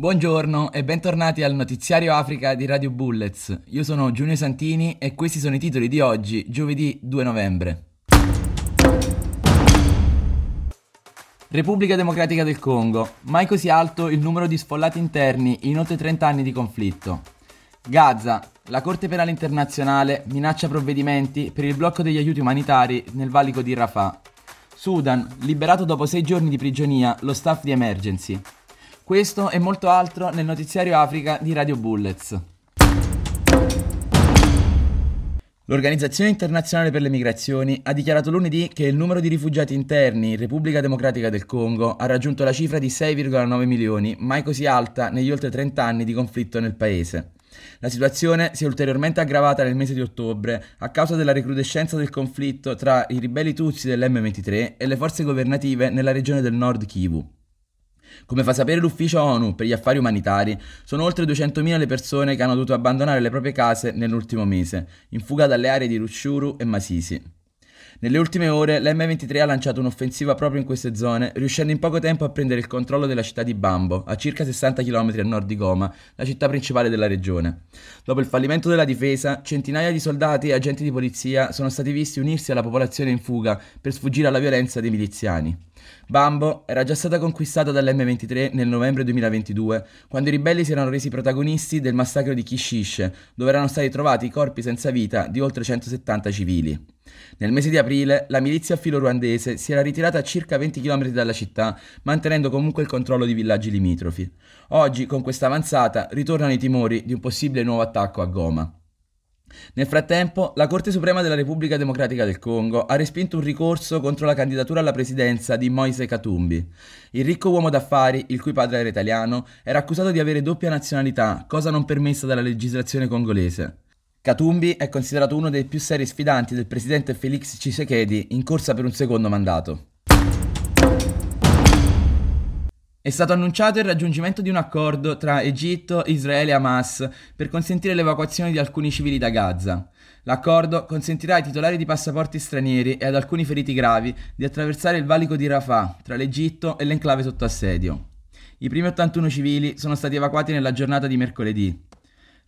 Buongiorno e bentornati al notiziario Africa di Radio Bullets. Io sono Giulio Santini e questi sono i titoli di oggi, giovedì 2 novembre. Repubblica Democratica del Congo. Mai così alto il numero di sfollati interni in oltre 30 anni di conflitto. Gaza. La Corte Penale Internazionale minaccia provvedimenti per il blocco degli aiuti umanitari nel valico di Rafah. Sudan. Liberato dopo sei giorni di prigionia lo staff di Emergency. Questo e molto altro nel notiziario Africa di Radio Bullets. L'Organizzazione internazionale per le migrazioni ha dichiarato lunedì che il numero di rifugiati interni in Repubblica Democratica del Congo ha raggiunto la cifra di 6,9 milioni, mai così alta negli oltre 30 anni di conflitto nel paese. La situazione si è ulteriormente aggravata nel mese di ottobre a causa della recrudescenza del conflitto tra i ribelli Tutsi dell'M23 e le forze governative nella regione del Nord Kivu. Come fa sapere l'ufficio ONU per gli affari umanitari, sono oltre 200.000 le persone che hanno dovuto abbandonare le proprie case nell'ultimo mese, in fuga dalle aree di Rushuru e Masisi. Nelle ultime ore l'M23 ha lanciato un'offensiva proprio in queste zone, riuscendo in poco tempo a prendere il controllo della città di Bambo, a circa 60 km a nord di Goma, la città principale della regione. Dopo il fallimento della difesa, centinaia di soldati e agenti di polizia sono stati visti unirsi alla popolazione in fuga per sfuggire alla violenza dei miliziani. Bambo era già stata conquistata dall'M23 nel novembre 2022, quando i ribelli si erano resi protagonisti del massacro di Kishishe, dove erano stati trovati i corpi senza vita di oltre 170 civili. Nel mese di aprile la milizia filo-ruandese si era ritirata a circa 20 km dalla città, mantenendo comunque il controllo di villaggi limitrofi. Oggi, con questa avanzata, ritornano i timori di un possibile nuovo attacco a Goma. Nel frattempo, la Corte Suprema della Repubblica Democratica del Congo ha respinto un ricorso contro la candidatura alla presidenza di Moise Katumbi. Il ricco uomo d'affari, il cui padre era italiano, era accusato di avere doppia nazionalità, cosa non permessa dalla legislazione congolese. Katumbi è considerato uno dei più seri sfidanti del presidente Felix Tshisekedi in corsa per un secondo mandato. È stato annunciato il raggiungimento di un accordo tra Egitto, Israele e Hamas per consentire l'evacuazione di alcuni civili da Gaza. L'accordo consentirà ai titolari di passaporti stranieri e ad alcuni feriti gravi di attraversare il valico di Rafah tra l'Egitto e l'enclave sotto assedio. I primi 81 civili sono stati evacuati nella giornata di mercoledì.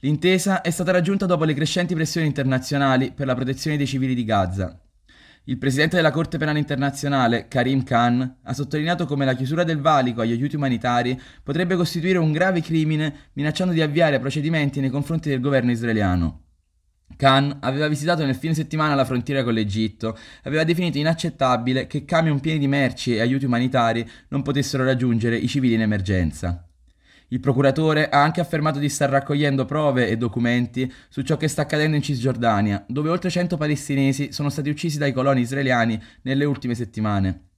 L'intesa è stata raggiunta dopo le crescenti pressioni internazionali per la protezione dei civili di Gaza. Il presidente della Corte Penale Internazionale, Karim Khan, ha sottolineato come la chiusura del valico agli aiuti umanitari potrebbe costituire un grave crimine, minacciando di avviare procedimenti nei confronti del governo israeliano. Khan aveva visitato nel fine settimana la frontiera con l'Egitto e aveva definito inaccettabile che camion pieni di merci e aiuti umanitari non potessero raggiungere i civili in emergenza. Il procuratore ha anche affermato di star raccogliendo prove e documenti su ciò che sta accadendo in Cisgiordania, dove oltre 100 palestinesi sono stati uccisi dai coloni israeliani nelle ultime settimane.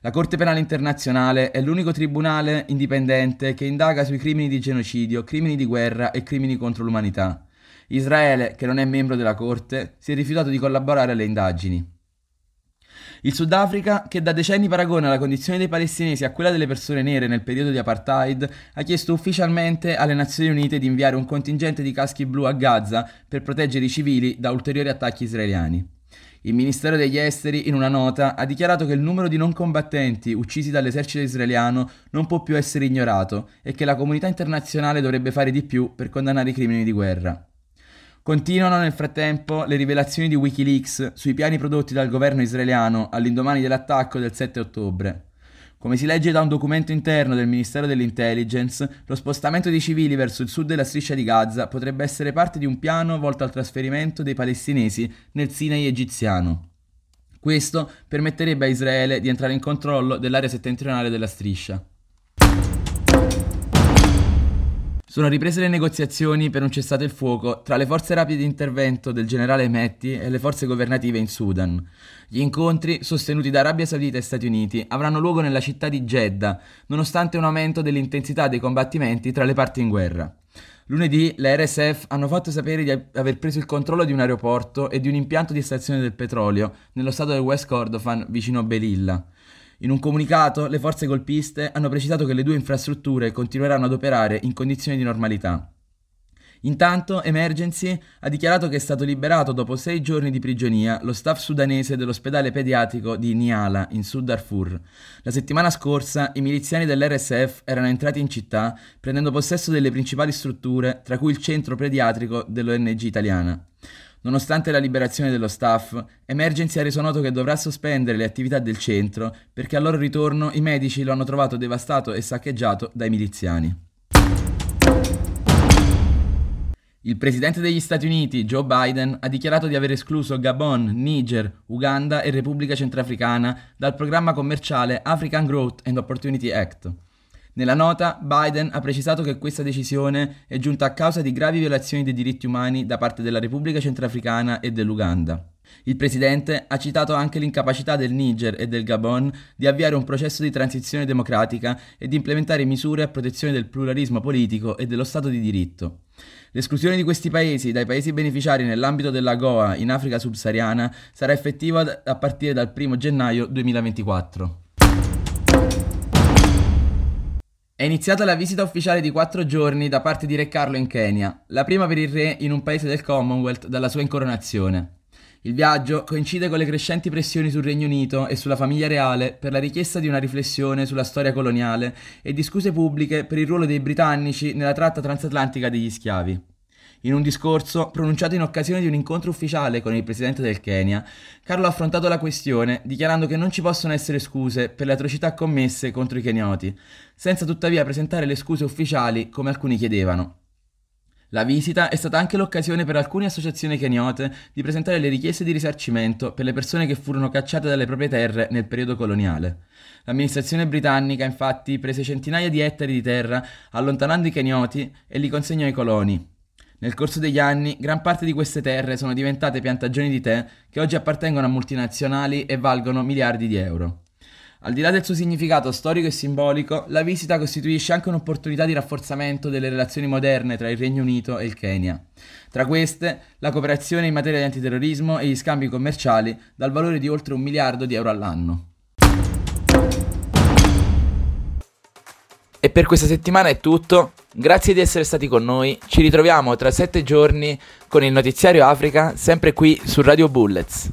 La Corte Penale Internazionale è l'unico tribunale indipendente che indaga sui crimini di genocidio, crimini di guerra e crimini contro l'umanità. Israele, che non è membro della Corte, si è rifiutato di collaborare alle indagini. Il Sudafrica, che da decenni paragona la condizione dei palestinesi a quella delle persone nere nel periodo di apartheid, ha chiesto ufficialmente alle Nazioni Unite di inviare un contingente di caschi blu a Gaza per proteggere i civili da ulteriori attacchi israeliani. Il Ministero degli Esteri, in una nota, ha dichiarato che il numero di non combattenti uccisi dall'esercito israeliano non può più essere ignorato e che la comunità internazionale dovrebbe fare di più per condannare i crimini di guerra. Continuano nel frattempo le rivelazioni di Wikileaks sui piani prodotti dal governo israeliano all'indomani dell'attacco del 7 ottobre. Come si legge da un documento interno del Ministero dell'Intelligence, lo spostamento dei civili verso il sud della striscia di Gaza potrebbe essere parte di un piano volto al trasferimento dei palestinesi nel Sinai egiziano. Questo permetterebbe a Israele di entrare in controllo dell'area settentrionale della striscia. Sono riprese le negoziazioni per un cessate il fuoco tra le forze rapide di intervento del generale Metti e le forze governative in Sudan. Gli incontri, sostenuti da Arabia Saudita e Stati Uniti, avranno luogo nella città di Jeddah, nonostante un aumento dell'intensità dei combattimenti tra le parti in guerra. Lunedì le RSF hanno fatto sapere di aver preso il controllo di un aeroporto e di un impianto di estrazione del petrolio nello stato del West Kordofan vicino Belilla. In un comunicato, le forze golpiste hanno precisato che le due infrastrutture continueranno ad operare in condizioni di normalità. Intanto Emergency ha dichiarato che è stato liberato dopo sei giorni di prigionia lo staff sudanese dell'ospedale pediatrico di Niala in Sud Darfur. La settimana scorsa i miliziani dell'RSF erano entrati in città prendendo possesso delle principali strutture, tra cui il centro pediatrico dell'ONG italiana. Nonostante la liberazione dello staff, Emergency ha reso noto che dovrà sospendere le attività del centro perché al loro ritorno i medici lo hanno trovato devastato e saccheggiato dai miliziani. Il presidente degli Stati Uniti, Joe Biden, ha dichiarato di aver escluso Gabon, Niger, Uganda e Repubblica Centrafricana dal programma commerciale African Growth and Opportunity Act. Nella nota, Biden ha precisato che questa decisione è giunta a causa di gravi violazioni dei diritti umani da parte della Repubblica Centrafricana e dell'Uganda. Il presidente ha citato anche l'incapacità del Niger e del Gabon di avviare un processo di transizione democratica e di implementare misure a protezione del pluralismo politico e dello Stato di diritto. L'esclusione di questi paesi dai paesi beneficiari nell'ambito della Goa in Africa subsahariana sarà effettiva a partire dal 1 gennaio 2024. È iniziata la visita ufficiale di quattro giorni da parte di Re Carlo in Kenya, la prima per il re in un paese del Commonwealth dalla sua incoronazione. Il viaggio coincide con le crescenti pressioni sul Regno Unito e sulla famiglia reale per la richiesta di una riflessione sulla storia coloniale e di scuse pubbliche per il ruolo dei britannici nella tratta transatlantica degli schiavi. In un discorso pronunciato in occasione di un incontro ufficiale con il presidente del Kenya, Carlo ha affrontato la questione dichiarando che non ci possono essere scuse per le atrocità commesse contro i kenyoti, senza tuttavia presentare le scuse ufficiali come alcuni chiedevano. La visita è stata anche l'occasione per alcune associazioni keniote di presentare le richieste di risarcimento per le persone che furono cacciate dalle proprie terre nel periodo coloniale. L'amministrazione britannica infatti prese centinaia di ettari di terra allontanando i kenioti e li consegnò ai coloni. Nel corso degli anni, gran parte di queste terre sono diventate piantagioni di tè che oggi appartengono a multinazionali e valgono miliardi di euro. Al di là del suo significato storico e simbolico, la visita costituisce anche un'opportunità di rafforzamento delle relazioni moderne tra il Regno Unito e il Kenya. Tra queste, la cooperazione in materia di antiterrorismo e gli scambi commerciali dal valore di oltre un miliardo di euro all'anno. E per questa settimana è tutto. Grazie di essere stati con noi. Ci ritroviamo tra sette giorni con il notiziario Africa, sempre qui su Radio Bullets.